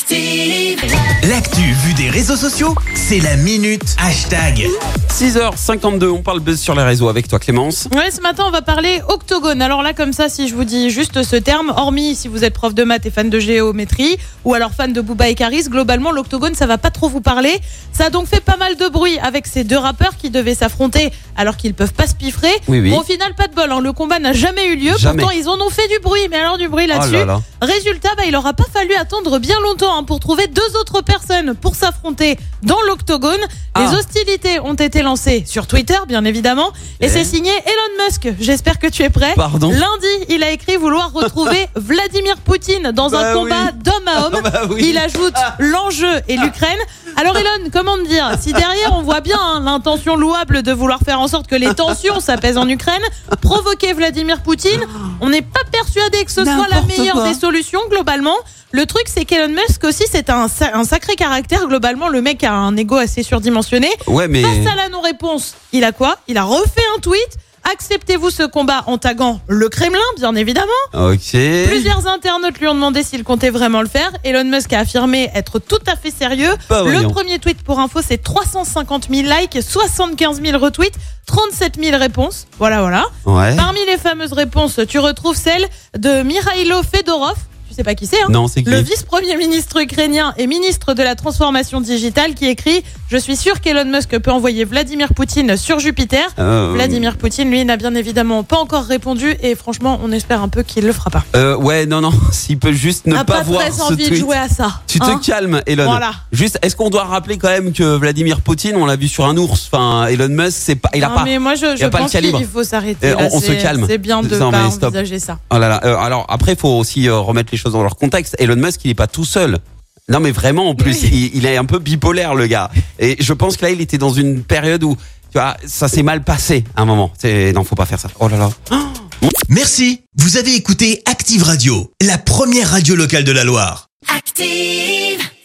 Active. L'actu vue des réseaux sociaux, c'est la minute hashtag. 6h52, on parle buzz sur les réseaux avec toi Clémence. Ouais, ce matin, on va parler octogone. Alors là, comme ça, si je vous dis juste ce terme, hormis si vous êtes prof de maths et fan de géométrie, ou alors fan de Booba et Caris, globalement, l'octogone, ça va pas trop vous parler. Ça a donc fait pas mal de bruit avec ces deux rappeurs qui devaient s'affronter alors qu'ils peuvent pas se piffrer. Oui, oui. Bon, au final, pas de bol. hein. Le combat n'a jamais eu lieu. Jamais. Pourtant, ils en ont fait du bruit. Mais alors, du bruit là-dessus. Oh là là. Résultat, bah, il aura pas fallu attendre bien longtemps hein, pour trouver deux autres personnes pour s'affronter dans l'octogone. Ah. Les hostilités ont été lancées sur Twitter, bien évidemment, et c'est signé Elon Musk. J'espère que tu es prêt. Pardon Lundi, il a écrit vouloir retrouver Vladimir Poutine dans Bah un combat d'homme à homme. Bah oui. Il ajoute l'enjeu et l'Ukraine. Alors Elon, comment te dire? Si derrière on voit bien hein, l'intention louable de vouloir faire en sorte que les tensions s'apaisent en Ukraine, provoquer Vladimir Poutine, on n'est pas persuadé que ce soit la meilleure quoi. des solutions globalement. Le truc, c'est qu'Elon Musk aussi, c'est un, sa- un sacré caractère. Globalement, le mec a un ego assez surdimensionné. Ouais mais... Face à la non-réponse, il a quoi? Il a refait un tweet. Acceptez-vous ce combat en taguant le Kremlin, bien évidemment Ok. Plusieurs internautes lui ont demandé s'il comptait vraiment le faire. Elon Musk a affirmé être tout à fait sérieux. Bah, le premier tweet pour info, c'est 350 000 likes, 75 000 retweets, 37 000 réponses. Voilà, voilà. Ouais. Parmi les fameuses réponses, tu retrouves celle de Mikhailo Fedorov. Sais pas qui c'est, hein Non, c'est qui le vice-premier ministre ukrainien et ministre de la transformation digitale qui écrit Je suis sûr qu'Elon Musk peut envoyer Vladimir Poutine sur Jupiter. Euh, Vladimir Poutine, lui, n'a bien évidemment pas encore répondu et franchement, on espère un peu qu'il le fera pas. euh, ouais, non, non, s'il peut juste ne N'a pas, pas, voir très ce envie de jouer à ça. Tu te hein. calmes, Elon. Voilà. Juste, est-ce qu'on doit rappeler quand même que Vladimir Poutine, on l'a vu sur un ours? Enfin, Elon Musk, c'est pas, il a Non, pas. mais moi, je, je pense qu'il faut s'arrêter. Là. on- on se calme. C'est bien de Non, pas envisager ça. Oh là là. Euh, alors après, il faut aussi euh, remettre les choses dans leur contexte. Elon Musk, il est pas tout seul. Non mais vraiment, en plus, il, il est un peu bipolaire le gars. Et je pense que là, il était dans une période où, tu vois, ça s'est mal passé à un moment. C'est non, faut pas faire ça. Oh là là. Merci, vous avez écouté Active Radio, la première radio locale de la Loire. Active.